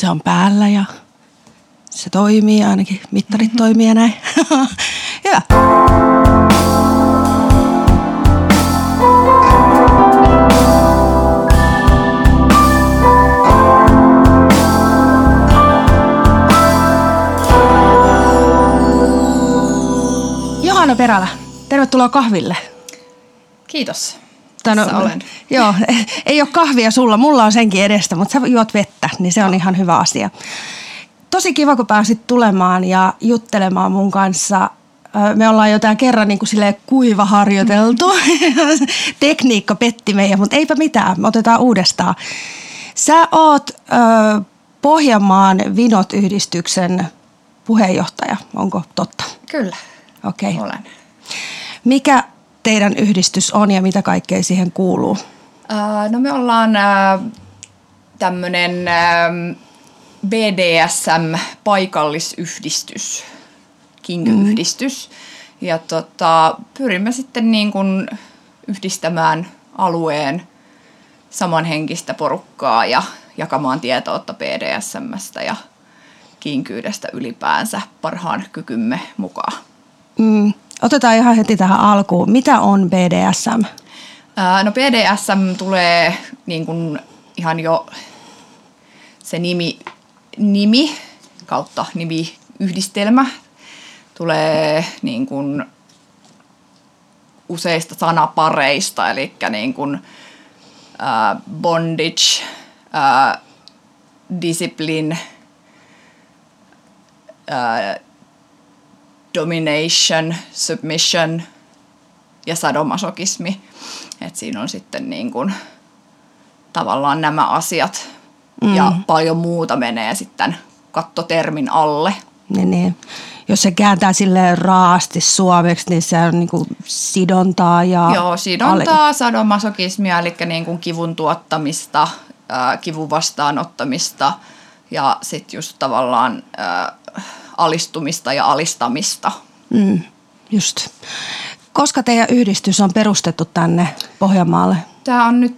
Se on päällä ja se toimii ainakin. Mittarit mm-hmm. toimii ja näin. Hyvä. Johanna Perälä, tervetuloa kahville. Kiitos. No, olen. Joo, ei ole kahvia sulla, mulla on senkin edestä, mutta sä juot vettä, niin se on ihan hyvä asia. Tosi kiva, kun pääsit tulemaan ja juttelemaan mun kanssa. Me ollaan jo tämän kerran niin kuin kuiva harjoiteltu. Tekniikka petti meidän, mutta eipä mitään, me otetaan uudestaan. Sä oot ö, Pohjanmaan Vinot-yhdistyksen puheenjohtaja, onko totta? Kyllä, Okei. Okay. olen. Mikä teidän yhdistys on ja mitä kaikkea siihen kuuluu? No me ollaan tämmöinen BDSM-paikallisyhdistys, King-yhdistys. Mm. Ja tota, pyrimme sitten niin kuin yhdistämään alueen samanhenkistä porukkaa ja jakamaan tietoutta BDSMstä ja kinkyydestä ylipäänsä parhaan kykymme mukaan. Mm. Otetaan ihan heti tähän alkuun. Mitä on BDSM? Ää, no BDSM tulee niin kuin ihan jo se nimi, nimi kautta nimiyhdistelmä tulee niin kuin useista sanapareista, eli niin kuin, ää, bondage, ää, discipline, domination, submission ja sadomasokismi. Et siinä on sitten niin kuin, tavallaan nämä asiat mm. ja paljon muuta menee sitten kattotermin alle. Niin, niin. Jos se kääntää sille raasti suomeksi, niin se on niin kuin sidontaa ja... Joo, sidontaa, alle... sadomasokismia, eli niin kuin kivun tuottamista, kivun vastaanottamista ja sitten just tavallaan alistumista ja alistamista. Mm, just. Koska teidän yhdistys on perustettu tänne Pohjanmaalle? Tämä on nyt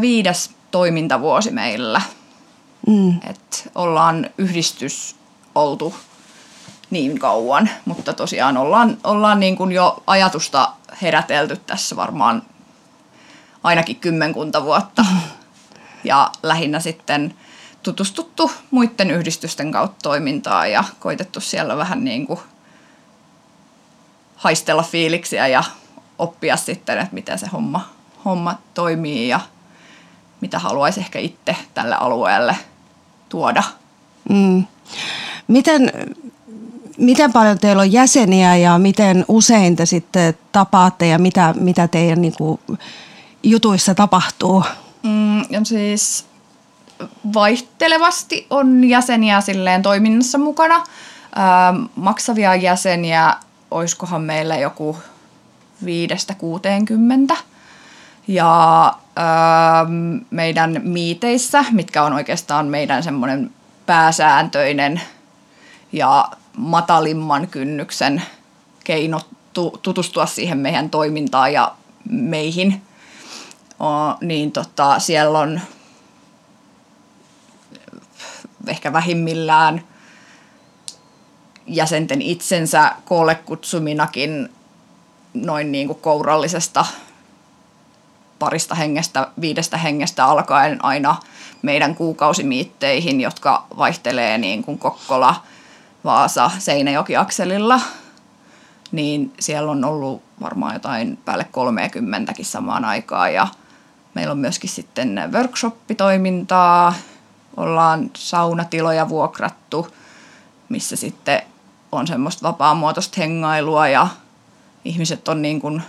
viides toimintavuosi meillä. Mm. Et ollaan yhdistys oltu niin kauan, mutta tosiaan ollaan, ollaan niin kuin jo ajatusta herätelty tässä varmaan ainakin kymmenkunta vuotta. Mm. Ja lähinnä sitten tutustuttu muiden yhdistysten kautta toimintaan ja koitettu siellä vähän niin kuin haistella fiiliksiä ja oppia sitten, että miten se homma, homma toimii ja mitä haluaisi ehkä itse tälle alueelle tuoda. Mm. Miten, miten paljon teillä on jäseniä ja miten usein te sitten tapaatte ja mitä, mitä teidän niin kuin, jutuissa tapahtuu? Mm, siis vaihtelevasti on jäseniä silleen toiminnassa mukana. Ähm, maksavia jäseniä, oiskohan meillä joku viidestä kuuteenkymmentä. Ja ähm, meidän miiteissä, mitkä on oikeastaan meidän semmoinen pääsääntöinen ja matalimman kynnyksen keino tutustua siihen meidän toimintaan ja meihin, niin tota, siellä on ehkä vähimmillään jäsenten itsensä koolle kutsuminakin noin niin kuin kourallisesta parista hengestä, viidestä hengestä alkaen aina meidän kuukausimiitteihin, jotka vaihtelee niin kuin Kokkola, Vaasa, Seinäjoki-akselilla, niin siellä on ollut varmaan jotain päälle 30 samaan aikaan. Ja meillä on myöskin sitten workshop-toimintaa, ollaan saunatiloja vuokrattu, missä sitten on semmoista vapaamuotoista hengailua ja ihmiset on niin kuin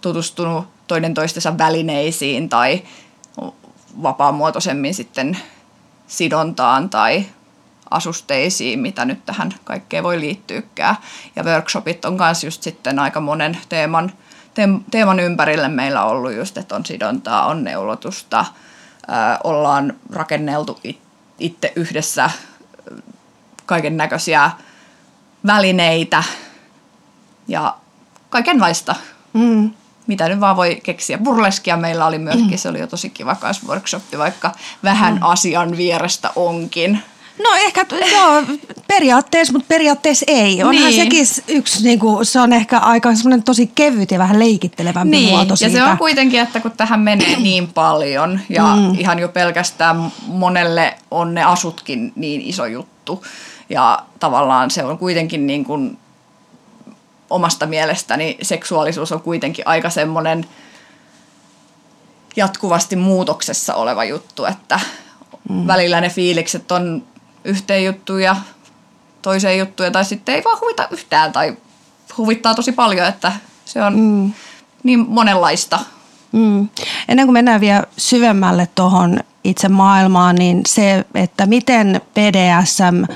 tutustunut toinen toistensa välineisiin tai vapaamuotoisemmin sitten sidontaan tai asusteisiin, mitä nyt tähän kaikkeen voi liittyykään. Ja workshopit on myös just sitten aika monen teeman, teeman ympärille meillä ollut just, että on sidontaa, on neulotusta, ollaan rakenneltu itse yhdessä kaiken näköisiä välineitä ja kaikenlaista, mm. mitä nyt vaan voi keksiä. Burleskia meillä oli myöskin, se oli jo tosi kiva kanssa workshoppi, vaikka vähän mm. asian vierestä onkin. No ehkä, joo, periaatteessa, mutta periaatteessa ei. Onhan niin. sekin yksi, niin kuin, se on ehkä aika semmoinen tosi kevyt ja vähän leikittelevämpi niin. muoto siitä. ja se on kuitenkin, että kun tähän menee niin paljon ja mm. ihan jo pelkästään monelle on ne asutkin niin iso juttu. Ja tavallaan se on kuitenkin niin kuin omasta mielestäni seksuaalisuus on kuitenkin aika semmoinen jatkuvasti muutoksessa oleva juttu, että mm. välillä ne fiilikset on yhteen juttuja, toiseen juttuja tai sitten ei vaan huvita yhtään tai huvittaa tosi paljon, että se on mm. niin monenlaista. Mm. Ennen kuin mennään vielä syvemmälle tuohon itse maailmaan, niin se, että miten BDSM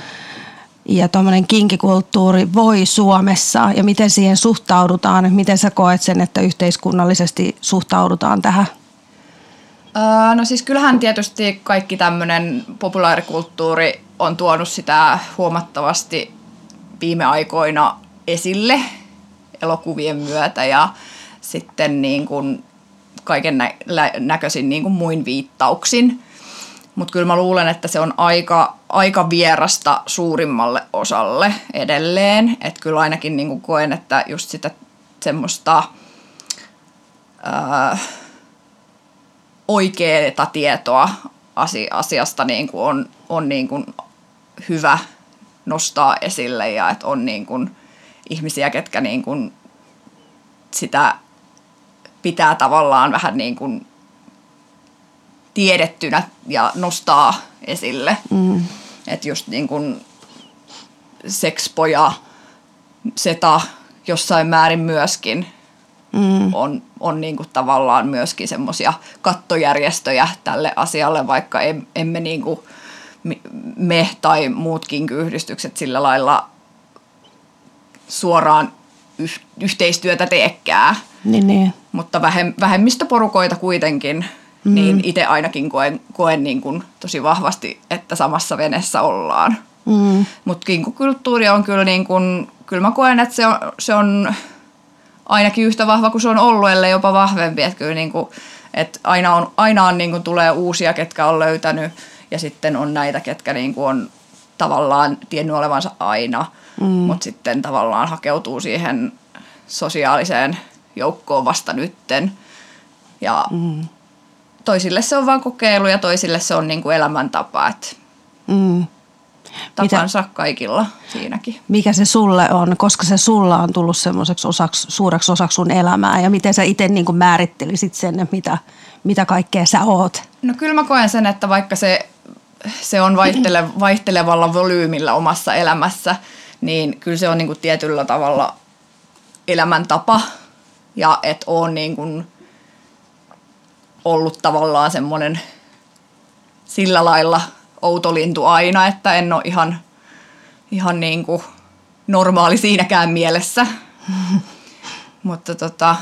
ja tuommoinen kinkikulttuuri voi Suomessa ja miten siihen suhtaudutaan, miten sä koet sen, että yhteiskunnallisesti suhtaudutaan tähän? no siis kyllähän tietysti kaikki tämmöinen populaarikulttuuri on tuonut sitä huomattavasti viime aikoina esille elokuvien myötä ja sitten niin kuin kaiken nä- näköisin niin kuin muin viittauksin. Mutta kyllä mä luulen, että se on aika, aika vierasta suurimmalle osalle edelleen. Että kyllä ainakin niin kuin koen, että just sitä semmoista ää, oikeaa tietoa asiasta niin kuin on, on niin kuin hyvä nostaa esille ja että on niin kuin ihmisiä, ketkä niin kuin sitä pitää tavallaan vähän niin kuin tiedettynä ja nostaa esille. Mm. Että just niin kuin sekspoja, seta jossain määrin myöskin mm. on, on niin kuin tavallaan myöskin semmoisia kattojärjestöjä tälle asialle, vaikka emme niin kuin me tai muutkin yhdistykset sillä lailla suoraan yh- yhteistyötä teekää. Niin, niin. Mutta vähem, vähemmistöporukoita kuitenkin, mm. niin itse ainakin koen, koen niin kuin tosi vahvasti, että samassa venessä ollaan. Mm. Mutta kulttuuri on kyllä niin kuin, kyllä mä koen, että se on, se on ainakin yhtä vahva kuin se on ollut, ellei jopa vahvempi. Että kyllä niin kuin, että aina, on, aina on niin kuin tulee uusia, ketkä on löytänyt ja sitten on näitä, ketkä niin kuin on tavallaan tiennyt olevansa aina, mm. mutta sitten tavallaan hakeutuu siihen sosiaaliseen joukkoon vasta nytten. Ja mm. toisille se on vain kokeilu ja toisille se on niin kuin elämäntapa. Että mm tapansa Mitä, kaikilla siinäkin. Mikä se sulle on, koska se sulla on tullut semmoiseksi osaksi, suureksi osaksi sun elämää ja miten sä itse niin määrittelisit sen, mitä, mitä kaikkea sä oot? No kyllä mä koen sen, että vaikka se, se on vaihtele, vaihtelevalla volyymilla omassa elämässä, niin kyllä se on niin kuin tietyllä tavalla elämäntapa ja että on niin kuin ollut tavallaan semmoinen sillä lailla – outo lintu aina, että en ole ihan, ihan niin kuin normaali siinäkään mielessä. Mutta tota,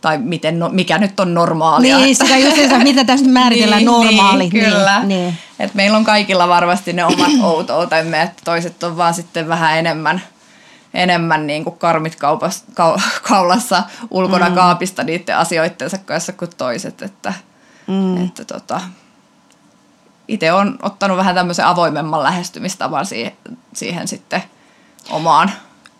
tai miten, no, mikä nyt on normaalia. Niin, että. sitä just sitä, mitä tästä määritellään niin, normaali. Niin, kyllä. Niin, niin. Et meillä on kaikilla varmasti ne omat outoutemme, että toiset on vaan sitten vähän enemmän, enemmän niin kuin karmit kaupas, ka, kaulassa ulkona mm. kaapista niiden asioittensa kanssa kuin toiset. Että, mm. että tota, itse on ottanut vähän tämmöisen avoimemman lähestymistavan siihen, siihen sitten omaan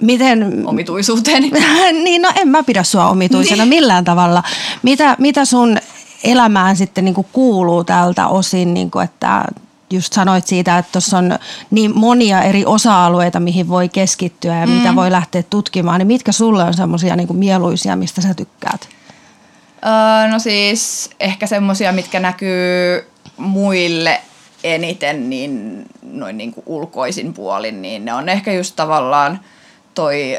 Miten, omituisuuteen. niin, no en mä pidä sua omituisena niin. millään tavalla. Mitä, mitä sun elämään sitten niin kuuluu tältä osin, niin kuin, että just sanoit siitä, että tuossa on niin monia eri osa-alueita, mihin voi keskittyä ja mm. mitä voi lähteä tutkimaan, niin mitkä sulle on semmoisia niin mieluisia, mistä sä tykkäät? Öö, no siis ehkä semmoisia, mitkä näkyy muille eniten niin noin niin kuin ulkoisin puolin, niin ne on ehkä just tavallaan toi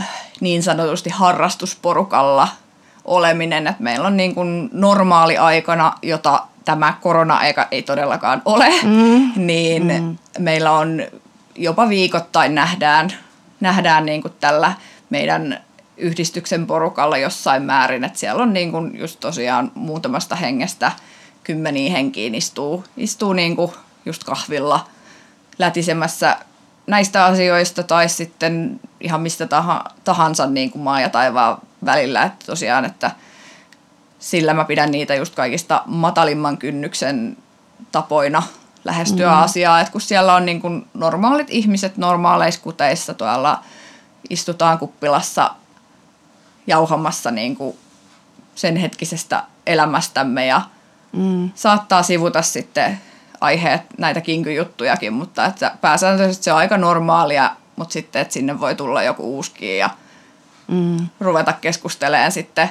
äh, niin sanotusti harrastusporukalla oleminen, että meillä on niin kuin normaali aikana, jota tämä korona-aika ei todellakaan ole, mm. niin mm. meillä on jopa viikoittain nähdään, nähdään niin kuin tällä meidän yhdistyksen porukalla jossain määrin, että siellä on niin kuin just tosiaan muutamasta hengestä – kymmeniä henkiä istuu, istuu niin kuin just kahvilla lätisemässä näistä asioista tai sitten ihan mistä tahansa niin kuin maa ja taivaan välillä, että tosiaan, että sillä mä pidän niitä just kaikista matalimman kynnyksen tapoina lähestyä mm. asiaa, että kun siellä on niin kuin normaalit ihmiset normaaleissa kuteissa tuolla istutaan kuppilassa jauhamassa niin kuin sen hetkisestä elämästämme ja mm. saattaa sivuta sitten aiheet, näitä kinkyjuttujakin, mutta että pääsääntöisesti se on aika normaalia, mutta sitten, että sinne voi tulla joku uuski ja mm. ruveta keskustelemaan sitten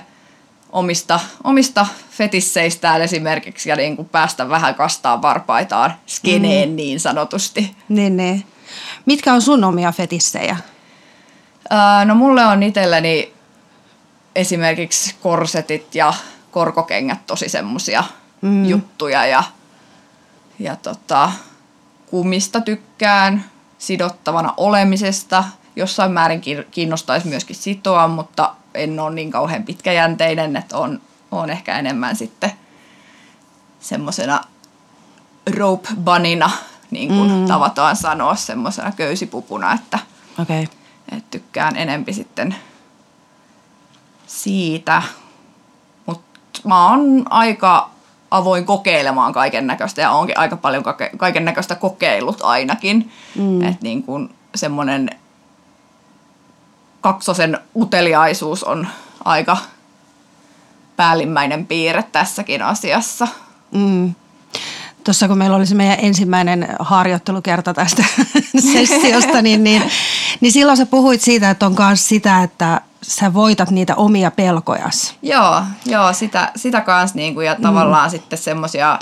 omista, omista fetisseistään esimerkiksi ja niin kuin päästä vähän kastaa varpaitaan skeneen mm. niin sanotusti. Niin, niin. Mitkä on sun omia fetissejä? Öö, no mulle on itselleni esimerkiksi korsetit ja korkokengät tosi semmosia mm. juttuja ja, ja tota, kumista tykkään, sidottavana olemisesta. Jossain määrin kiinnostaisi myöskin sitoa, mutta en ole niin kauhean pitkäjänteinen, että on, on ehkä enemmän sitten semmoisena rope bunnyna, niin kuin mm. tavataan sanoa, semmoisena köysipupuna, että, okay. että tykkään enempi sitten siitä. Mutta mä oon aika avoin kokeilemaan kaiken näköistä ja onkin aika paljon kaiken näköistä kokeillut ainakin. Mm. Että niin kuin semmoinen kaksosen uteliaisuus on aika päällimmäinen piirre tässäkin asiassa. Mm. Tuossa kun meillä oli se meidän ensimmäinen harjoittelukerta tästä sessiosta, niin, niin, niin silloin sä puhuit siitä, että on myös sitä, että sä voitat niitä omia pelkojas. Joo, joo sitä, sitä kanssa niinku, ja mm. tavallaan sitten semmoisia,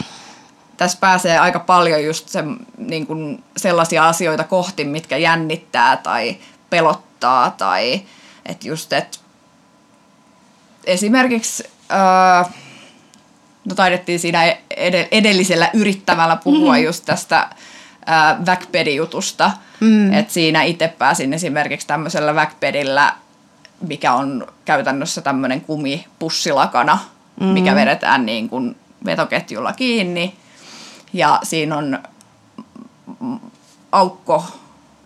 tässä pääsee aika paljon just se, niin kuin sellaisia asioita kohti, mitkä jännittää tai pelottaa tai että just, että esimerkiksi öö, no taidettiin siinä edellisellä yrittämällä puhua mm. just tästä äh, Wackpedi-jutusta, mm. että siinä itse pääsin esimerkiksi tämmöisellä Wackpedillä mikä on käytännössä tämmöinen kumipussilakana, mm. mikä vedetään niin kuin vetoketjulla kiinni. Ja siinä on aukko,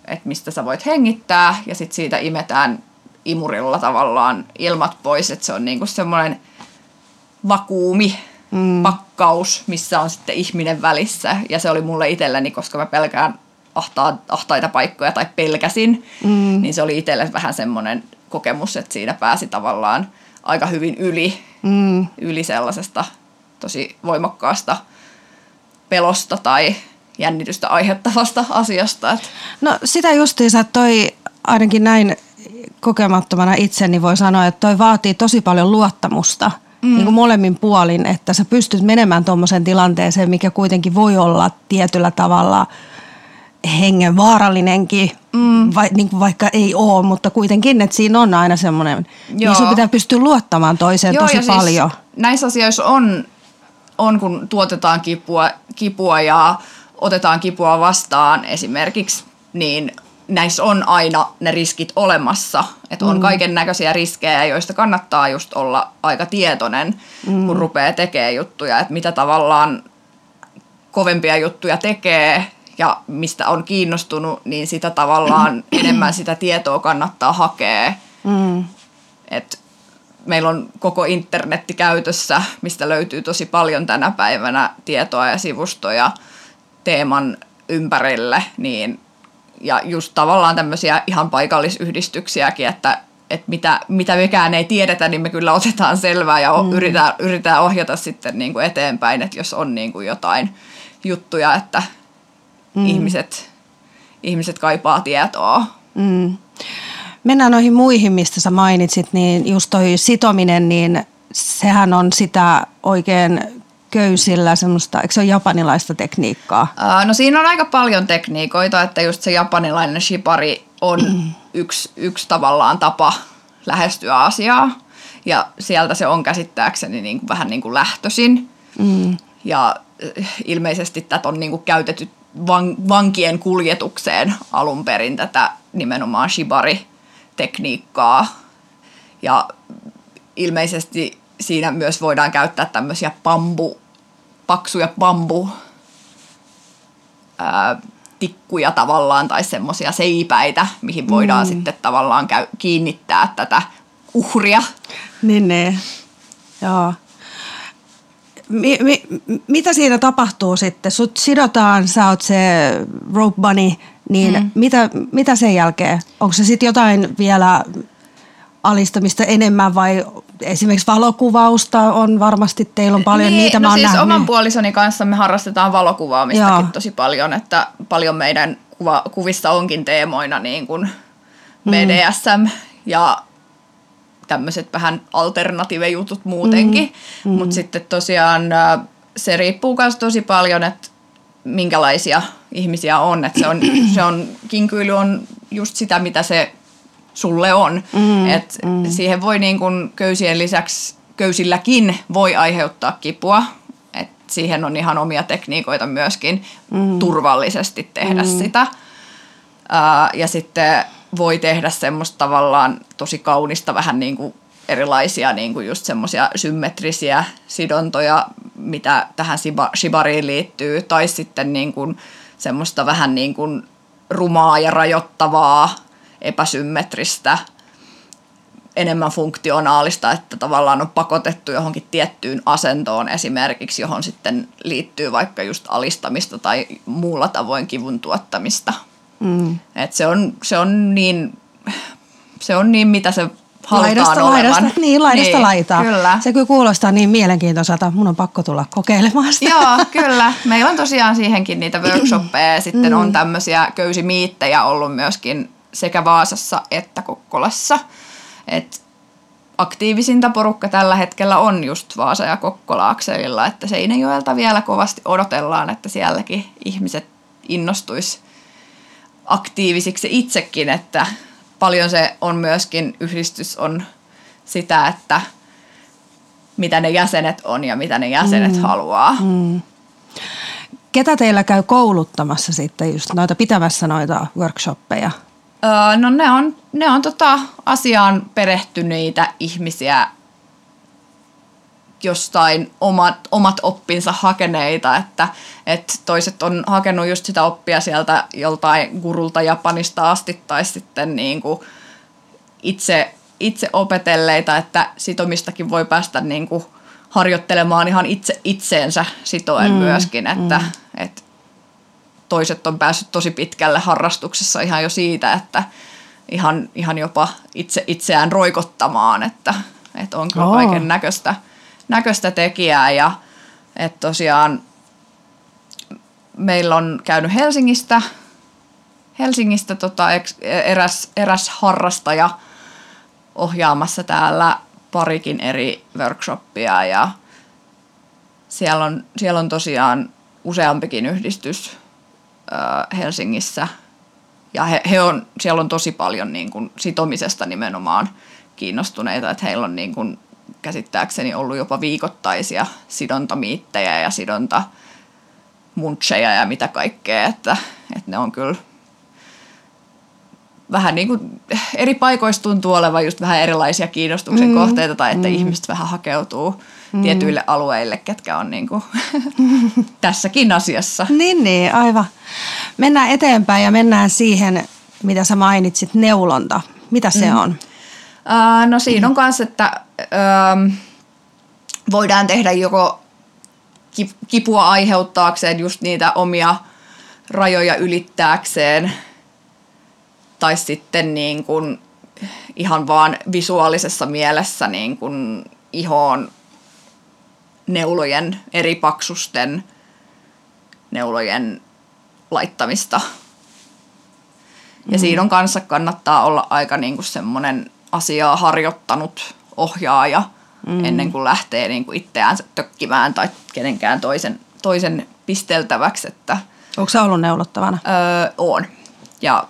että mistä sä voit hengittää, ja sitten siitä imetään imurilla tavallaan ilmat pois, että se on niin kuin semmoinen vakuumi, mm. pakkaus, missä on sitten ihminen välissä. Ja se oli mulle itselläni, koska mä pelkään ahtaa, ahtaita paikkoja tai pelkäsin, mm. niin se oli itselle vähän semmoinen kokemus, että siinä pääsi tavallaan aika hyvin yli, mm. yli sellaisesta tosi voimakkaasta pelosta tai jännitystä aiheuttavasta asiasta. Että. No sitä justiinsa, toi ainakin näin kokemattomana itseni voi sanoa, että toi vaatii tosi paljon luottamusta mm. niin kuin molemmin puolin, että sä pystyt menemään tuommoiseen tilanteeseen, mikä kuitenkin voi olla tietyllä tavalla – hengen vaarallinenkin, mm. vai, niin kuin vaikka ei ole, mutta kuitenkin, että siinä on aina semmoinen, niin sun pitää pystyä luottamaan toiseen Joo, tosi siis paljon. Siis näissä asioissa on, on, kun tuotetaan kipua, kipua ja otetaan kipua vastaan esimerkiksi, niin näissä on aina ne riskit olemassa. Että on mm. kaiken näköisiä riskejä, joista kannattaa just olla aika tietoinen, mm. kun rupeaa tekemään juttuja. Että mitä tavallaan kovempia juttuja tekee, ja mistä on kiinnostunut, niin sitä tavallaan enemmän sitä tietoa kannattaa hakea. Mm. Et meillä on koko internetti käytössä, mistä löytyy tosi paljon tänä päivänä tietoa ja sivustoja teeman ympärille, niin ja just tavallaan tämmöisiä ihan paikallisyhdistyksiäkin, että, että mitä, mitä mekään ei tiedetä, niin me kyllä otetaan selvää ja mm. yritetään, yritetään ohjata sitten niin kuin eteenpäin, että jos on niin kuin jotain juttuja, että mm. ihmiset, ihmiset kaipaa tietoa. Mm. Mennään noihin muihin, mistä sä mainitsit, niin just toi sitominen, niin sehän on sitä oikein köysillä semmoista, eikö se ole japanilaista tekniikkaa? no siinä on aika paljon tekniikoita, että just se japanilainen shibari on yksi, yksi tavallaan tapa lähestyä asiaa. Ja sieltä se on käsittääkseni niin kuin, vähän niin kuin lähtöisin. Mm. Ja ilmeisesti tätä on niin kuin käytetty van, vankien kuljetukseen alun perin tätä nimenomaan shibari-tekniikkaa. Ja ilmeisesti siinä myös voidaan käyttää tämmöisiä bambu, paksuja bambu ää, tikkuja tavallaan tai semmoisia seipäitä, mihin voidaan mm. sitten tavallaan käy, kiinnittää tätä uhria. Niin, niin. Joo. Mi, mi, mitä siinä tapahtuu sitten? Sut sidotaan, sä oot se rope bunny, niin mm. mitä, mitä sen jälkeen? Onko se sitten jotain vielä alistamista enemmän vai esimerkiksi valokuvausta on varmasti, teillä on paljon niin, niitä no mä siis nähnyt. oman puolisoni kanssa me harrastetaan valokuvaamistakin Joo. tosi paljon, että paljon meidän kuva, kuvissa onkin teemoina niin kuin BDSM ja tämmöiset vähän alternative-jutut muutenkin, mm. mutta sitten tosiaan se riippuu myös tosi paljon, että minkälaisia ihmisiä on, että se on, se on, kinkyily on just sitä, mitä se sulle on. Mm, Et mm. Siihen voi niin kun köysien lisäksi, köysilläkin voi aiheuttaa kipua. Et siihen on ihan omia tekniikoita myöskin mm. turvallisesti tehdä mm. sitä. Ää, ja sitten voi tehdä semmoista tavallaan tosi kaunista vähän niin kuin erilaisia niin kuin just semmoisia symmetrisiä sidontoja, mitä tähän shiba- shibariin liittyy, tai sitten niin kuin semmoista vähän niin kuin rumaa ja rajoittavaa, epäsymmetristä, enemmän funktionaalista, että tavallaan on pakotettu johonkin tiettyyn asentoon esimerkiksi, johon sitten liittyy vaikka just alistamista tai muulla tavoin kivun tuottamista. Mm. Et se, on, se, on niin, se on niin, mitä se halutaan laidasta, olevan. laidasta, niin, laidasta niin, laitaa. Kyllä. Se kyllä kuulostaa niin mielenkiintoiselta. Mun on pakko tulla kokeilemaan sitä. Joo, kyllä. Meillä on tosiaan siihenkin niitä workshoppeja ja sitten on tämmöisiä köysimiittejä ollut myöskin sekä Vaasassa että Kokkolassa. Et aktiivisinta porukka tällä hetkellä on just Vaasa ja Kokkola akselilla, että Seinäjoelta vielä kovasti odotellaan, että sielläkin ihmiset innostuisi aktiivisiksi itsekin, että paljon se on myöskin, yhdistys on sitä, että mitä ne jäsenet on ja mitä ne jäsenet mm. haluaa. Mm. Ketä teillä käy kouluttamassa sitten just noita pitämässä noita workshoppeja? Öö, no ne on, ne on tota asiaan perehtyneitä ihmisiä, jostain omat, omat oppinsa hakeneita, että, että toiset on hakenut just sitä oppia sieltä joltain gurulta Japanista asti tai sitten niin kuin itse, itse opetelleita, että sitomistakin voi päästä niin kuin harjoittelemaan ihan itse itseensä sitoen mm, myöskin, että, mm. että toiset on päässyt tosi pitkälle harrastuksessa ihan jo siitä, että ihan, ihan jopa itse itseään roikottamaan, että, että on kyllä Oo. kaiken näköistä näköistä tekijää ja että tosiaan meillä on käynyt Helsingistä, Helsingistä tota, eräs, eräs harrastaja ohjaamassa täällä parikin eri workshoppia ja siellä on, siellä on tosiaan useampikin yhdistys Helsingissä. Ja he, he on, siellä on tosi paljon niin kuin sitomisesta nimenomaan kiinnostuneita, että heillä on niin kuin käsittääkseni ollut jopa viikoittaisia sidontamiittejä ja sidonta muncheja ja mitä kaikkea, että, että ne on kyllä vähän niin kuin eri paikoista tuntuu olevan just vähän erilaisia kiinnostuksen mm, kohteita tai että mm. ihmiset vähän hakeutuu mm. tietyille alueille, ketkä on niin kuin tässäkin asiassa. Niin, niin, aivan. Mennään eteenpäin ja mennään siihen, mitä sä mainitsit, neulonta. Mitä se mm. on? Uh, no siinä on myös, että uh, voidaan tehdä joko kipua aiheuttaakseen just niitä omia rajoja ylittääkseen tai sitten niin kuin ihan vaan visuaalisessa mielessä niin kuin ihoon neulojen eri paksusten neulojen laittamista. Ja mm. siinä on kanssa kannattaa olla aika niin kuin semmoinen asiaa harjoittanut ohjaaja mm. ennen kuin lähtee niin kuin itseään tökkimään tai kenenkään toisen, toisen pisteltäväksi. Että, Onko sä ollut neulottavana? Öö, on. Ja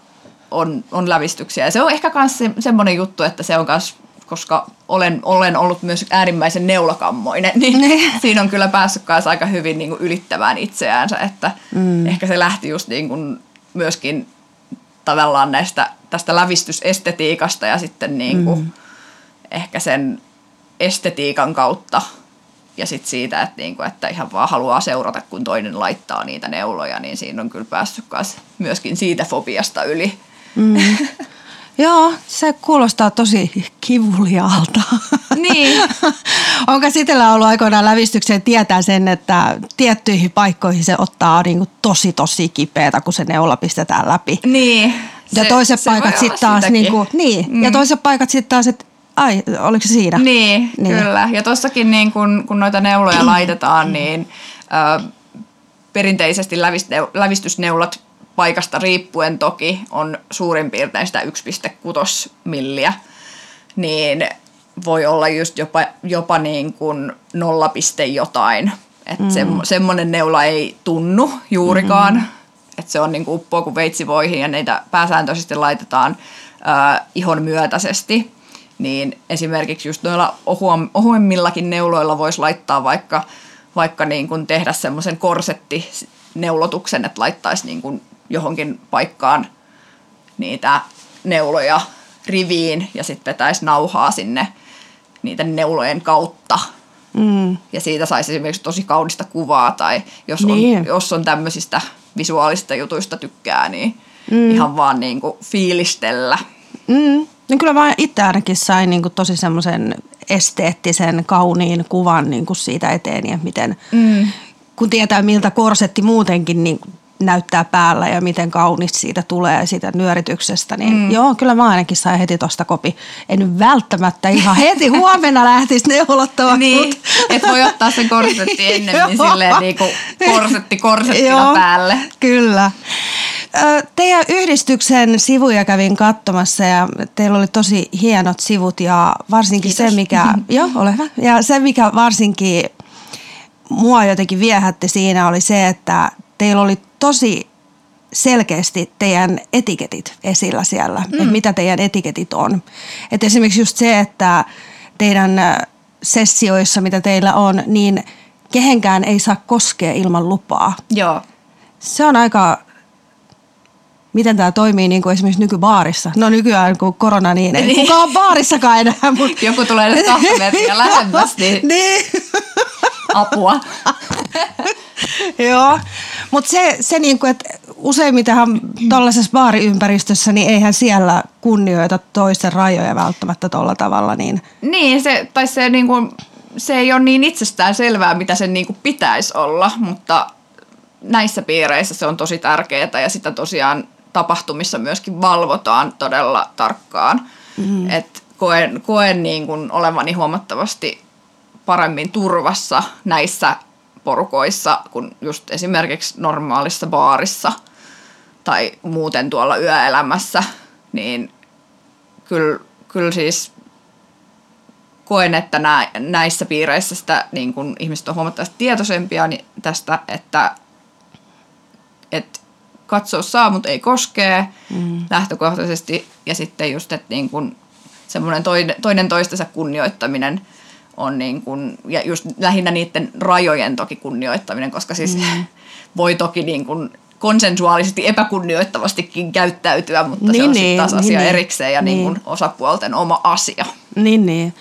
on, on lävistyksiä. Ja se on ehkä myös se, semmoinen juttu, että se on myös, koska olen, olen ollut myös äärimmäisen neulakammoinen, niin ne. siinä on kyllä päässyt myös aika hyvin niin kuin ylittämään itseäänsä, että mm. ehkä se lähti just niin kuin myöskin tavallaan näistä, tästä lävistysestetiikasta ja sitten niin kuin mm. ehkä sen estetiikan kautta ja sitten siitä, että, niinku, että ihan vaan haluaa seurata, kun toinen laittaa niitä neuloja, niin siinä on kyllä päässyt myöskin siitä fobiasta yli. Mm. Joo, se kuulostaa tosi kivuliaalta. Niin. Onko sitellä ollut aikoinaan lävistykseen tietää sen, että tiettyihin paikkoihin se ottaa niin kuin tosi tosi kipeätä, kun se neula pistetään läpi. Niin. Ja Se- toiset se paikat sitten taas, sitäkin. niin, kuin, niin. Mm. ja toiset paikat sitten taas, että ai, oliko se siinä? Niin, Niin. kyllä. Ja tuossakin niin kun, kun noita neuloja laitetaan, niin ö, perinteisesti lävistysneulat paikasta riippuen toki on suurin piirtein sitä 1,6 milliä, niin voi olla just jopa, jopa niin kuin 0, jotain. Että mm. semmo, semmoinen neula ei tunnu juurikaan. Mm. Että se on niin kuin uppoa kuin veitsivoihin ja niitä pääsääntöisesti laitetaan ö, ihon myötäisesti. Niin esimerkiksi just noilla ohuemmillakin neuloilla voisi laittaa vaikka, vaikka niin kuin tehdä semmoisen korsettineulotuksen, että laittaisi niin kuin johonkin paikkaan niitä neuloja riviin ja sitten vetäisi nauhaa sinne niiden neulojen kautta. Mm. Ja siitä saisi esimerkiksi tosi kaunista kuvaa tai jos on, Niin. jos on tämmöisistä visuaalisista jutuista tykkää, niin mm. ihan vaan niin kuin fiilistellä. Mm. No kyllä mä itse ainakin sain niin kuin tosi semmoisen esteettisen, kauniin kuvan niin kuin siitä eteen ja miten, mm. kun tietää miltä korsetti muutenkin niin näyttää päällä ja miten kaunis siitä tulee siitä nyörityksestä, niin mm. joo, kyllä mä ainakin sain heti tosta kopi. En nyt välttämättä ihan heti huomenna lähtisi neulottamaan, Niin, et voi ottaa sen korsetti ennemmin Joo. silleen niin kuin korsetti korsettina Joo, päälle. Kyllä. Teidän yhdistyksen sivuja kävin katsomassa ja teillä oli tosi hienot sivut ja varsinkin Kiitos. se, mikä, joo, ole hyvä. Ja se, mikä varsinkin mua jotenkin viehätti siinä oli se, että teillä oli tosi selkeästi teidän etiketit esillä siellä, mm. että mitä teidän etiketit on. Et esimerkiksi just se, että teidän ö, sessioissa, mitä teillä on, niin kehenkään ei saa koskea ilman lupaa. Joo. Se on aika, miten tämä toimii niin kuin esimerkiksi nykybaarissa. No nykyään kun korona niin ei Niin. kukaan baarissakaan enää. Mutta... Joku tulee edes kahta metriä lähemmäs, niin niin. apua. Joo, mutta se, se niin kuin, että useimmitenhan tuollaisessa baariympäristössä, niin eihän siellä kunnioita toisten rajoja välttämättä tuolla tavalla. Niin. Niin, se, tai se, niin kuin, se ei ole niin itsestään selvää, mitä sen niin kuin pitäisi olla, mutta näissä piireissä se on tosi tärkeää ja sitä tosiaan tapahtumissa myöskin valvotaan todella tarkkaan. Mm. Et koen koen niin kuin olevani huomattavasti paremmin turvassa näissä porukoissa kuin just esimerkiksi normaalissa baarissa tai muuten tuolla yöelämässä, niin kyllä, kyllä siis koen, että nä, näissä piireissä sitä, niin kun ihmiset on huomattavasti tietoisempia niin tästä, että, että katsoa saa, mutta ei koskee mm. lähtökohtaisesti. Ja sitten just, että niin kun semmoinen toinen, toinen toistensa kunnioittaminen on niin kun, ja just lähinnä niiden rajojen toki kunnioittaminen, koska siis mm. voi toki niin kun konsensuaalisesti epäkunnioittavastikin käyttäytyä, mutta niin, se Niin, on niin, taas asia niin, erikseen ja niin. niin. Niin kun osapuolten oma asia. Niin, niin.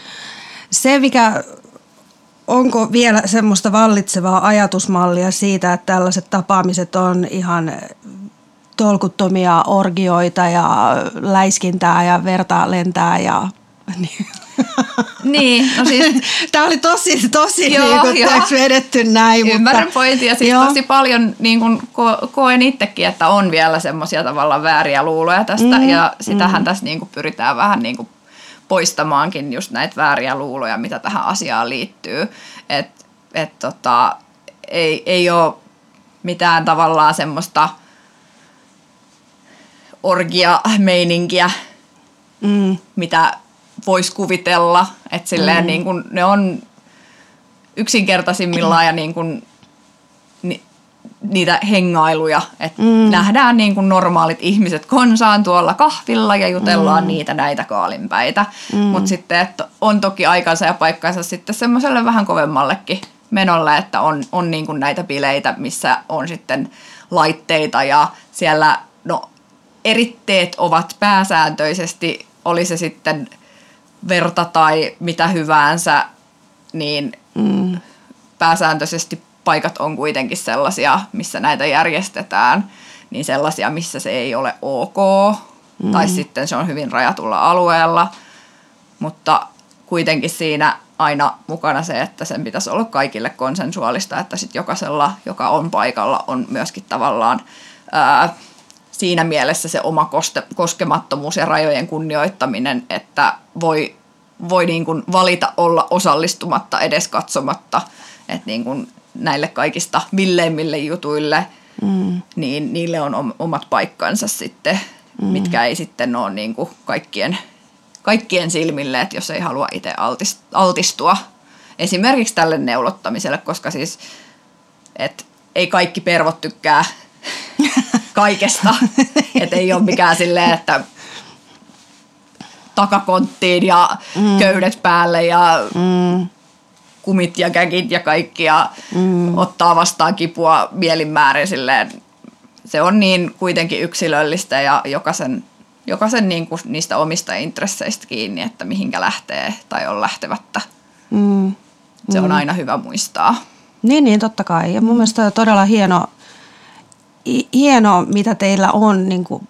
Se, mikä onko vielä semmoista vallitsevaa ajatusmallia siitä, että tällaiset tapaamiset on ihan tolkuttomia orgioita ja läiskintää ja verta lentää ja... Niin, no siis Tämä oli tosi, tosi Joo, niin kuin, vedetty näin. Ymmärrän mutta, pointin ja siis Joo. tosi paljon niin kun ko- koen itsekin, että on vielä semmoisia tavallaan vääriä luuloja tästä mm, ja sitähän mm. tässä niin kuin pyritään vähän niin kuin poistamaankin just näitä vääriä luuloja, mitä tähän asiaan liittyy. Että et tota, ei, ei ole mitään tavallaan semmoista orgia-meininkiä, Mm, mitä voisi kuvitella. Että silleen mm. niin kun ne on yksinkertaisimmillaan ja niin kun, ni, niitä hengailuja. Että mm. nähdään niin kun normaalit ihmiset konsaan tuolla kahvilla ja jutellaan mm. niitä näitä kaalinpäitä. Mm. Mutta sitten että on toki aikansa ja paikkansa sitten semmoiselle vähän kovemmallekin menolle, että on, on niin kun näitä bileitä, missä on sitten laitteita ja siellä no, eritteet ovat pääsääntöisesti, oli se sitten verta tai mitä hyvänsä, niin mm. pääsääntöisesti paikat on kuitenkin sellaisia, missä näitä järjestetään, niin sellaisia, missä se ei ole ok. mm. tai sitten se on hyvin rajatulla alueella, mutta kuitenkin siinä aina mukana se, että sen pitäisi olla kaikille konsensuaalista, että sitten jokaisella, joka on paikalla, on myöskin tavallaan ää, siinä mielessä se oma koste, koskemattomuus ja rajojen kunnioittaminen, että voi, voi niin kuin valita olla osallistumatta edes katsomatta, että niin kuin näille kaikista villeimmille jutuille, mm. niin niille on omat paikkansa sitten, mm. mitkä ei sitten ole niin kuin kaikkien, kaikkien silmille, että jos ei halua itse altistua esimerkiksi tälle neulottamiselle, koska siis että ei kaikki pervot tykkää kaikesta. että ei ole mikään silleen, että takakonttiin ja mm. köydet päälle ja mm. kumit ja käkit ja kaikki ja mm. ottaa vastaan kipua mielinmäärin silleen. Se on niin kuitenkin yksilöllistä ja jokaisen, jokaisen niin kuin niistä omista intresseistä kiinni, että mihinkä lähtee tai on lähtevättä. Mm. Se on mm. aina hyvä muistaa. Niin, niin totta kai. Ja mun mielestä on todella hieno hienoa, mitä teillä on niin kuin,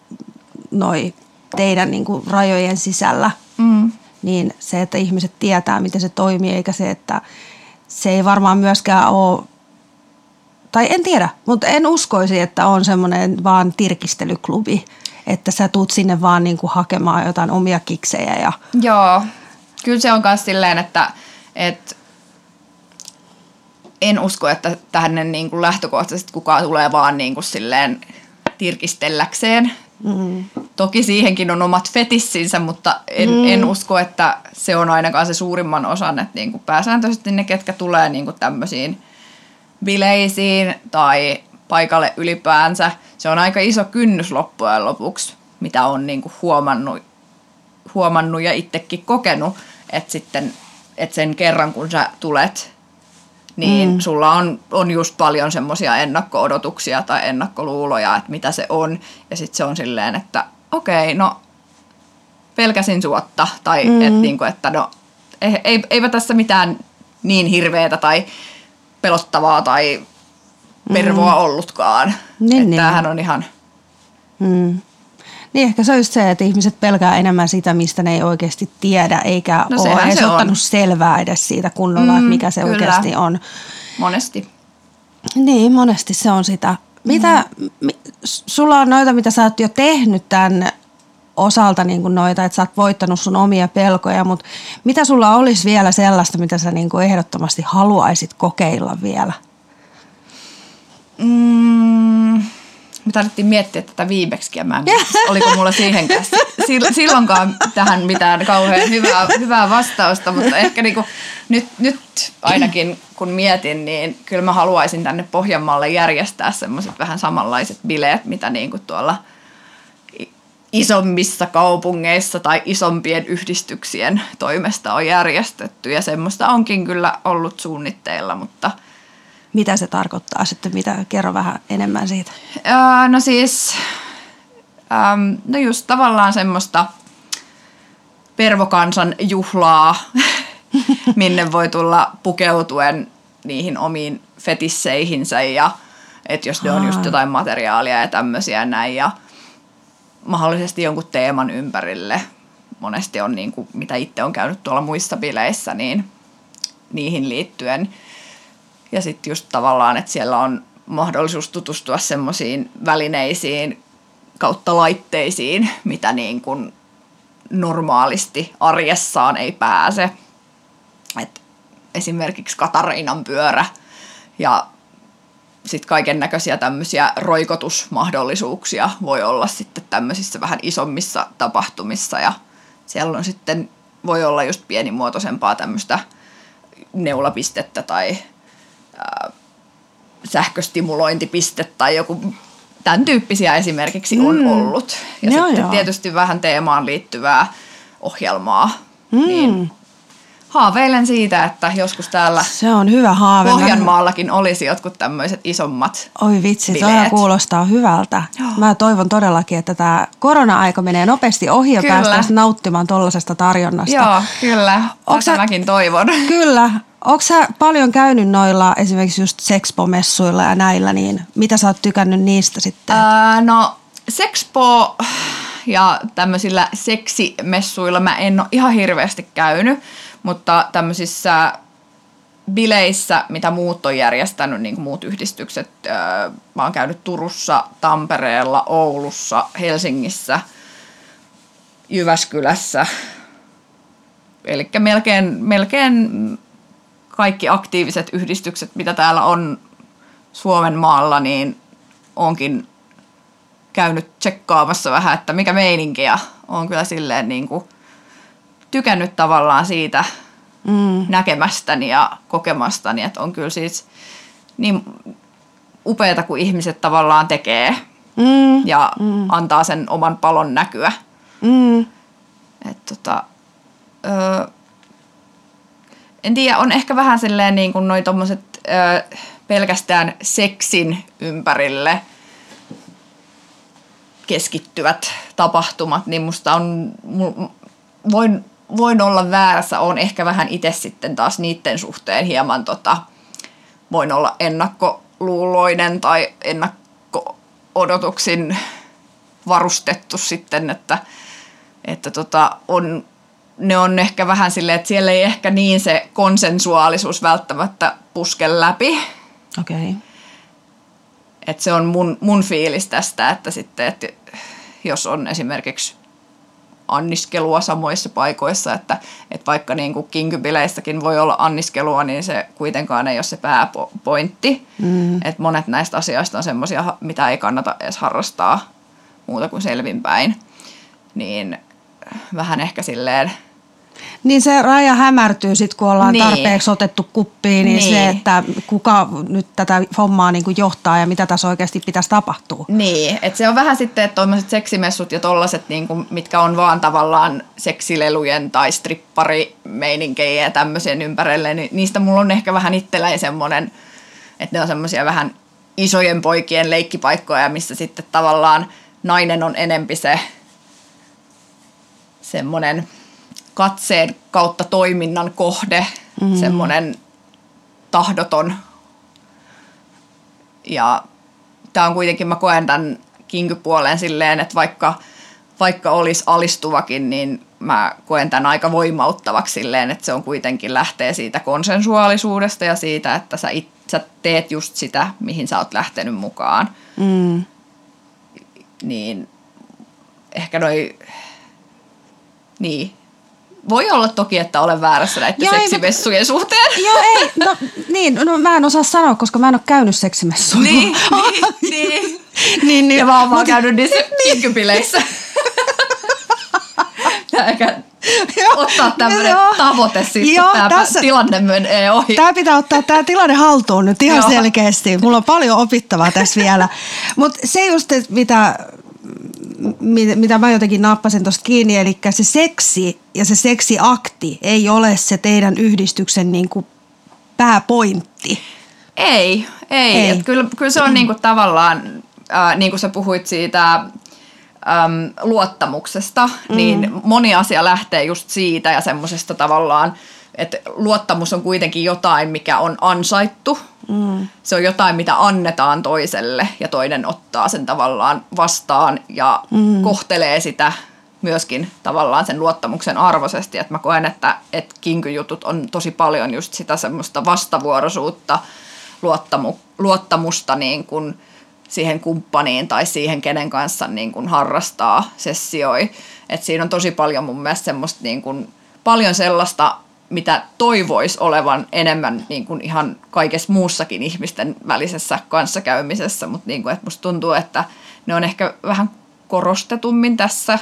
noi teidän niin kuin, rajojen sisällä. Mm. Niin se, että ihmiset tietää, miten se toimii, eikä se, että se ei varmaan myöskään ole tai en tiedä, mutta en uskoisi, että on semmoinen vaan tirkistelyklubi, että sä tuut sinne vaan niin kuin hakemaan jotain omia kiksejä. Ja... Joo, kyllä se on myös silleen, että, että en usko, että tähän niin kuin lähtökohtaisesti kukaan tulee vaan niin kuin silleen tirkistelläkseen. Mm. Toki siihenkin on omat fetissinsä, mutta en, mm. en usko, että se on ainakaan se suurimman osan, että niin kuin pääsääntöisesti ne, ketkä tulee niin kuin tämmöisiin bileisiin tai paikalle ylipäänsä, se on aika iso kynnys loppujen lopuksi, mitä on niin kuin huomannut, huomannut ja itsekin kokenut, että sitten että sen kerran kun sä tulet niin mm. sulla on, on just paljon semmoisia ennakko-odotuksia tai ennakkoluuloja, että mitä se on. Ja sitten se on silleen, että okei, okay, no pelkäsin suotta. Tai mm. et, niin kuin, että no ei, eipä tässä mitään niin hirveätä tai pelottavaa tai pervoa mm. ollutkaan. Niin, että niin. Tämähän on ihan... Mm. Niin ehkä se on just se, että ihmiset pelkää enemmän sitä, mistä ne ei oikeasti tiedä, eikä no, ole edes ottanut on. selvää edes siitä kunnolla, mm, että mikä se kyllä. oikeasti on. Monesti. Niin, monesti se on sitä. Mitä, mm. mi, sulla on noita, mitä sä oot jo tehnyt tämän osalta niin kuin noita, että sä oot voittanut sun omia pelkoja, mutta mitä sulla olisi vielä sellaista, mitä sä niin kuin ehdottomasti haluaisit kokeilla vielä? Mm, me tarvittiin miettiä tätä viimeksi, ja mä en oliko mulla siihen silloinkaan tähän mitään kauhean hyvää, hyvää vastausta, mutta ehkä niinku, nyt, nyt ainakin kun mietin, niin kyllä mä haluaisin tänne Pohjanmaalle järjestää semmoiset vähän samanlaiset bileet, mitä niinku tuolla isommissa kaupungeissa tai isompien yhdistyksien toimesta on järjestetty. Ja semmoista onkin kyllä ollut suunnitteilla, mutta – mitä se tarkoittaa sitten? Mitä, kerro vähän enemmän siitä. Öö, no siis, ähm, no just tavallaan semmoista pervokansan juhlaa, minne voi tulla pukeutuen niihin omiin fetisseihinsä ja että jos ne on just jotain materiaalia ja tämmöisiä näin ja mahdollisesti jonkun teeman ympärille. Monesti on niin kuin, mitä itse on käynyt tuolla muissa bileissä, niin niihin liittyen – ja sitten just tavallaan, että siellä on mahdollisuus tutustua semmoisiin välineisiin kautta laitteisiin, mitä niin kuin normaalisti arjessaan ei pääse. Et esimerkiksi Katariinan pyörä ja sitten kaiken näköisiä tämmöisiä roikotusmahdollisuuksia voi olla sitten tämmöisissä vähän isommissa tapahtumissa ja siellä on sitten voi olla just pienimuotoisempaa tämmöistä neulapistettä tai sähköstimulointipiste tai joku tämän tyyppisiä esimerkiksi on mm. ollut. Ja no sitten joo. tietysti vähän teemaan liittyvää ohjelmaa. Mm. Niin haaveilen siitä, että joskus täällä se on hyvä haave. Pohjanmaallakin olisi jotkut tämmöiset isommat Oi vitsi, toi kuulostaa hyvältä. Joo. Mä toivon todellakin, että tämä korona-aika menee nopeasti ohi ja päästään nauttimaan tuollaisesta tarjonnasta. Joo, kyllä. Tätä mäkin toivon. Kyllä. Onko sä paljon käynyt noilla esimerkiksi just sexpo-messuilla ja näillä, niin mitä sä oot tykännyt niistä sitten? Ää, no Sexpo ja tämmöisillä seksimessuilla mä en ole ihan hirveästi käynyt, mutta tämmöisissä bileissä, mitä muut on järjestänyt, niin kuin muut yhdistykset, mä oon käynyt Turussa, Tampereella, Oulussa, Helsingissä, Jyväskylässä. Eli melkein, melkein kaikki aktiiviset yhdistykset, mitä täällä on Suomen maalla, niin onkin käynyt tsekkaamassa vähän, että mikä meininki ja on kyllä silleen niin kuin tykännyt tavallaan siitä mm. näkemästäni ja kokemastani, että on kyllä siis niin upeata, kun ihmiset tavallaan tekee mm. ja mm. antaa sen oman palon näkyä. Mm. Et tota, ö, en tiedä, on ehkä vähän silleen niin kuin noi tommoset ö, pelkästään seksin ympärille keskittyvät tapahtumat, niin musta on, voin, voin olla väärässä, on ehkä vähän itse sitten taas niiden suhteen hieman tota, voin olla ennakkoluuloinen tai ennakko-odotuksin varustettu sitten, että, että tota, on ne on ehkä vähän silleen, että siellä ei ehkä niin se konsensuaalisuus välttämättä puske läpi. Okei. Okay. Että se on mun, mun fiilis tästä, että sitten, että jos on esimerkiksi anniskelua samoissa paikoissa, että, että vaikka niin kuin kinkybileissäkin voi olla anniskelua, niin se kuitenkaan ei ole se pääpointti. Mm. Että monet näistä asioista on semmoisia, mitä ei kannata edes harrastaa muuta kuin selvinpäin. Niin vähän ehkä silleen niin se raja hämärtyy sitten, kun ollaan niin. tarpeeksi otettu kuppiin, niin, niin se, että kuka nyt tätä hommaa niin kuin johtaa ja mitä tässä oikeasti pitäisi tapahtua. Niin, että se on vähän sitten, että tuommoiset seksimessut ja tollaset, niin kuin, mitkä on vaan tavallaan seksilelujen tai stripparimeininkejen ja tämmöisen ympärille, niin niistä mulla on ehkä vähän itselläni semmoinen, että ne on semmoisia vähän isojen poikien leikkipaikkoja, missä sitten tavallaan nainen on enempi se semmoinen – katseen kautta toiminnan kohde, mm. semmoinen tahdoton. Ja tämä on kuitenkin, mä koen tämän kinkypuoleen silleen, että vaikka, vaikka olisi alistuvakin, niin mä koen tämän aika voimauttavaksi silleen, että se on kuitenkin lähtee siitä konsensuaalisuudesta ja siitä, että sä, it, sä teet just sitä, mihin sä oot lähtenyt mukaan. Mm. Niin ehkä noi, niin, voi olla toki, että olen väärässä näiden joo, seksimessujen ei, suhteen. Joo, ei. No, niin, no, mä en osaa sanoa, koska mä en ole käynyt seksimessuilla. Niin, niin, niin. niin, niin. Ja mä oon vaan käynyt niissä kinkypileissä. Eikä ottaa tämmöinen tavoite sitten, Joo, tämä tässä, tilanne menee ohi. Tämä pitää ottaa tämä tilanne haltuun nyt ihan Joo. selkeästi. Mulla on paljon opittavaa tässä vielä. Mutta se just, mitä mitä mä jotenkin nappasin tuosta kiinni, eli se seksi ja se seksiakti ei ole se teidän yhdistyksen niin kuin pääpointti. Ei, ei. ei. Et kyllä, kyllä se on niin kuin tavallaan, äh, niin kuin sä puhuit siitä äm, luottamuksesta, mm. niin moni asia lähtee just siitä ja semmoisesta tavallaan, että luottamus on kuitenkin jotain, mikä on ansaittu. Mm. Se on jotain, mitä annetaan toiselle ja toinen ottaa sen tavallaan vastaan ja mm. kohtelee sitä myöskin tavallaan sen luottamuksen arvoisesti. Että mä koen, että, että kinkyjutut on tosi paljon just sitä semmoista vastavuoroisuutta, luottamu, luottamusta niin kuin siihen kumppaniin tai siihen, kenen kanssa niin kuin harrastaa sessioi. että siinä on tosi paljon mun mielestä semmoista niin kuin, paljon sellaista mitä toivois olevan enemmän niin kuin ihan kaikessa muussakin ihmisten välisessä kanssakäymisessä, mutta niin kuin, että musta tuntuu, että ne on ehkä vähän korostetummin tässä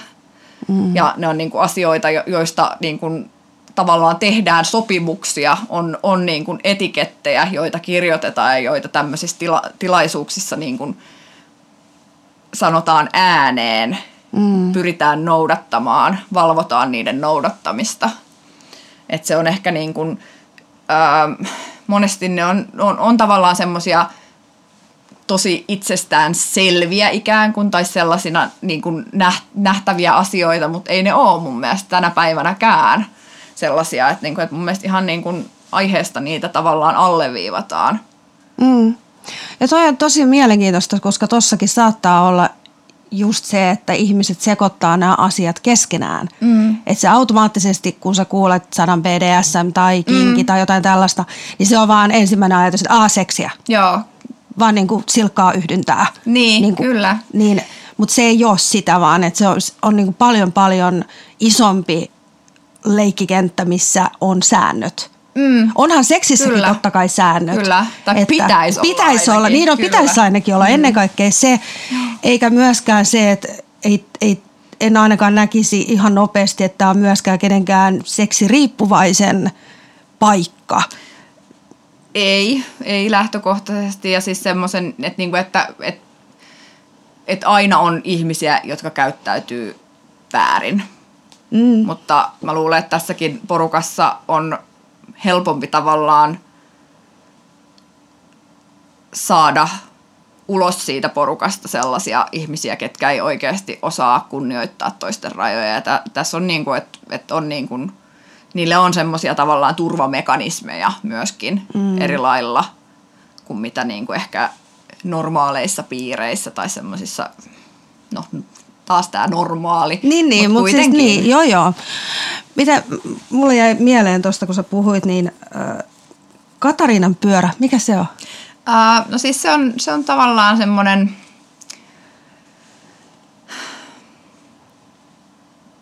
mm. ja ne on niin kuin asioita, joista niin kuin tavallaan tehdään sopimuksia, on, on niin kuin etikettejä, joita kirjoitetaan ja joita tämmöisissä tila, tilaisuuksissa niin kuin sanotaan ääneen, mm. pyritään noudattamaan, valvotaan niiden noudattamista – että se on ehkä niin kuin, ää, monesti ne on, on, on tavallaan semmoisia tosi itsestään selviä ikään kuin, tai sellaisina niin kuin nähtäviä asioita, mutta ei ne ole mun mielestä tänä päivänäkään sellaisia, että, niin kuin, että mun mielestä ihan niin kuin aiheesta niitä tavallaan alleviivataan. Mm. Ja toi on tosi mielenkiintoista, koska tossakin saattaa olla just se, että ihmiset sekoittaa nämä asiat keskenään. Mm. Että se automaattisesti, kun sä kuulet sanan BDSM tai kinki mm. tai jotain tällaista, niin se on vaan ensimmäinen ajatus, että a seksiä. Joo. Vaan niin kuin silkkaa yhdyntää. Niin, niin kuin, kyllä. Niin, mutta se ei ole sitä, vaan että se on, on niin kuin paljon paljon isompi leikkikenttä, missä on säännöt. Mm. Onhan seksissäkin Kyllä. totta kai säännöt. Kyllä. Tai pitäisi olla pitäisi olla. Niin on, pitäisi ainakin olla. Ennen kaikkea se, eikä myöskään se, että ei, ei, en ainakaan näkisi ihan nopeasti, että tämä on myöskään kenenkään seksiriippuvaisen paikka. Ei, ei lähtökohtaisesti ja siis semmoisen, että, niinku, että, että, että aina on ihmisiä, jotka käyttäytyy väärin. Mm. Mutta mä luulen, että tässäkin porukassa on helpompi tavallaan saada ulos siitä porukasta sellaisia ihmisiä, ketkä ei oikeasti osaa kunnioittaa toisten rajoja. Ja tä, tässä on niin kuin, että, että on niin kuin, niille on semmoisia tavallaan turvamekanismeja myöskin mm. eri lailla kuin mitä niin kuin ehkä normaaleissa piireissä tai semmoisissa, no taas tämä normaali. Niin, niin mutta siis kuitenkin. niin, joo joo. Mitä, mulle jäi mieleen tuosta, kun sä puhuit, niin äh, Katariinan pyörä, mikä se on? Uh, no siis se on, se on tavallaan semmoinen,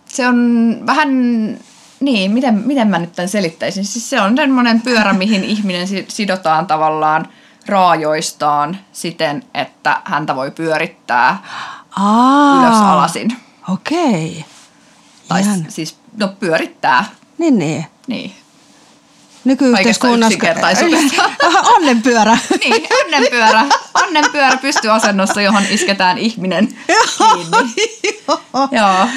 se on vähän, niin, miten, miten mä nyt tämän selittäisin? Siis se on semmoinen pyörä, mihin ihminen si- sidotaan tavallaan raajoistaan siten, että häntä voi pyörittää Aa, ylös alasin. Okei. Tai Ihan. siis, no pyörittää, Niin, niin. niin. Nykyyhteiskunnassa. Onnenpyörä. Niin, onnenpyörä. Onnenpyörä pystyasennossa, johon isketään ihminen kiinni. Joo.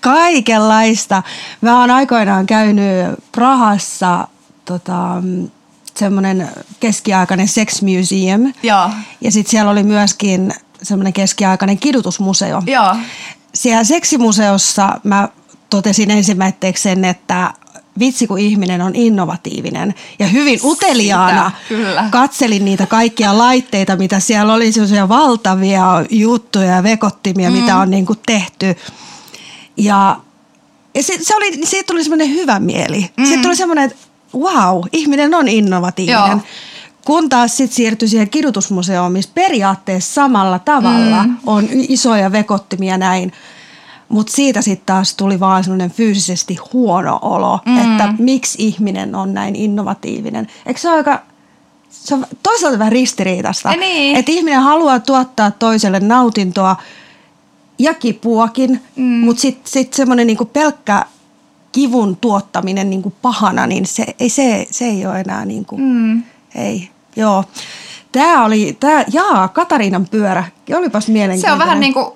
Kaikenlaista. Mä oon aikoinaan käynyt Prahassa tota, semmoinen keskiaikainen sex museum. Joo. Ja sitten siellä oli myöskin semmoinen keskiaikainen kidutusmuseo. Joo. Siellä seksimuseossa mä totesin ensimmäiseksi sen, että vitsi kun ihminen on innovatiivinen ja hyvin uteliaana kyllä. katselin niitä kaikkia laitteita, mitä siellä oli, sellaisia valtavia juttuja ja vekottimia, mm. mitä on niin kuin tehty. Ja, ja se, se oli, siitä tuli semmoinen hyvä mieli. Mm. Siitä tuli semmoinen, että wow, ihminen on innovatiivinen. Joo. Kun taas sitten siirtyi siihen kidutusmuseoon, missä periaatteessa samalla tavalla mm. on isoja vekottimia näin. Mutta siitä sitten taas tuli vaan semmoinen fyysisesti huono olo, mm. että miksi ihminen on näin innovatiivinen. Eikö se ole aika, se on toisaalta vähän ristiriitasta, Ja niin. että ihminen haluaa tuottaa toiselle nautintoa ja kipuakin, mm. mutta sitten sit semmoinen niinku pelkkä kivun tuottaminen niinku pahana, niin se ei, se, se ei ole enää niinku, mm. ei, joo. Tämä oli, tää, jaa, Katariinan pyörä, olipas Se mielenkiintoinen. on vähän niin kuin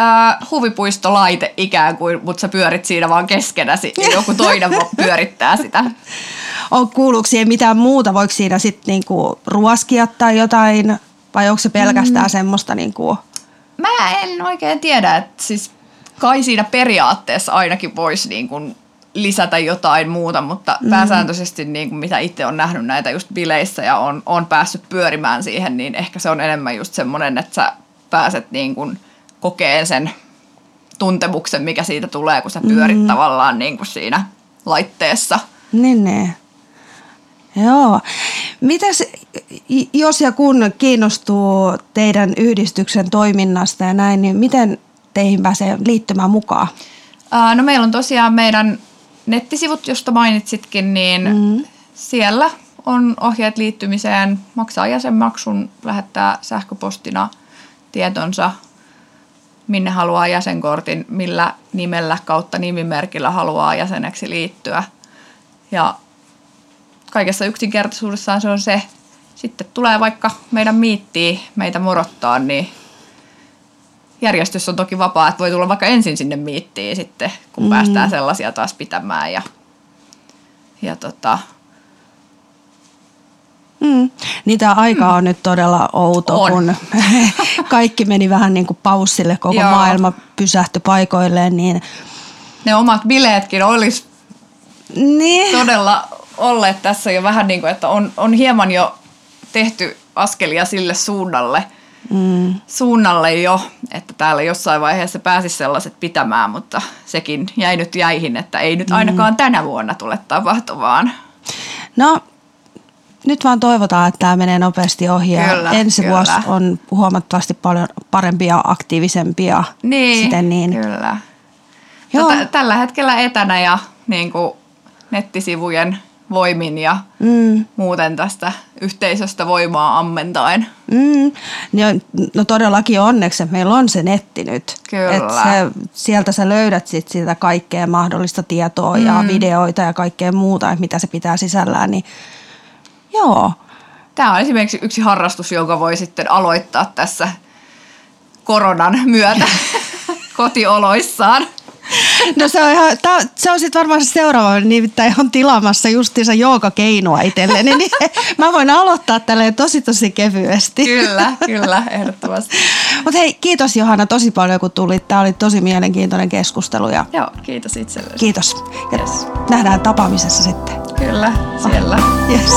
äh, huvipuistolaite ikään kuin, mutta sä pyörit siinä vaan keskenäsi ja joku toinen pyörittää sitä. on, kuuluuko siihen mitään muuta? Voiko siinä sitten niinku ruoskia tai jotain? Vai onko se pelkästään mm. semmoista niinku... Mä en oikein tiedä, että siis kai siinä periaatteessa ainakin voisi niin kuin lisätä jotain muuta, mutta mm. pääsääntöisesti niin kuin mitä itse on nähnyt näitä just bileissä ja on, on päässyt pyörimään siihen, niin ehkä se on enemmän just semmoinen, että sä pääset niin kuin kokeen sen tuntemuksen, mikä siitä tulee, kun sä pyörit mm. tavallaan niin kuin siinä laitteessa. Niin, niin. Joo. Mitäs, jos ja kun kiinnostuu teidän yhdistyksen toiminnasta ja näin, niin miten teihin pääsee liittymään mukaan? Ää, no meillä on tosiaan meidän nettisivut, josta mainitsitkin, niin mm. siellä on ohjeet liittymiseen, maksaa jäsenmaksun, lähettää sähköpostina tietonsa, minne haluaa jäsenkortin, millä nimellä kautta nimimerkillä haluaa jäseneksi liittyä. Ja kaikessa yksinkertaisuudessaan se on se, sitten tulee vaikka meidän miittiin meitä morottaa, niin järjestys on toki vapaa, että voi tulla vaikka ensin sinne miittiin sitten, kun mm. päästään sellaisia taas pitämään. Ja, ja tota, Mm. Niin tämä aika on nyt todella outo, On. kun kaikki meni vähän niin kuin paussille, koko Joo. maailma pysähtyi paikoilleen, niin, ne omat bileetkin olisi niin. todella olleet tässä jo vähän niin kuin, että on, on hieman jo tehty askelia sille suunnalle, mm. suunnalle jo, että täällä jossain vaiheessa pääsisi sellaiset pitämään, mutta sekin jäi nyt jäihin, että ei nyt ainakaan mm. tänä vuonna tule tapahtumaan. No nyt vaan toivotaan, että tämä menee nopeasti ohi ja Kyllä, ensi kyllä. vuosi on huomattavasti paljon parempia ja aktiivisempia. Niin, Siten niin. kyllä. Joo. Tätä, tällä hetkellä etänä ja niin kuin nettisivujen voimin ja Mm, muuten tästä yhteisöstä voimaa ammentaen. mm. No, no todellakin onneksi, että meillä on se netti nyt. Kyllä. Et se, sieltä sä löydät sit sitä kaikkea mahdollista tietoa ja Mm. videoita ja kaikkea muuta, että mitä se pitää sisällään. Niin, joo. Tämä on esimerkiksi yksi harrastus, jonka voi sitten aloittaa tässä koronan myötä kotioloissaan. No se on, ihan, tää, se on sitten varmaan se seuraava, nimittäin on tilaamassa justiinsa joogakeinua itselleni, niin mä voin aloittaa tälleen tosi tosi kevyesti. Kyllä, kyllä, ehdottomasti. Mutta hei, kiitos Johanna tosi paljon kun tulit. Tämä oli tosi mielenkiintoinen keskustelu ja Joo, kiitos itsellesi. kiitos. Ja Yes. nähdään tapaamisessa sitten. Kyllä, siellä. Yes.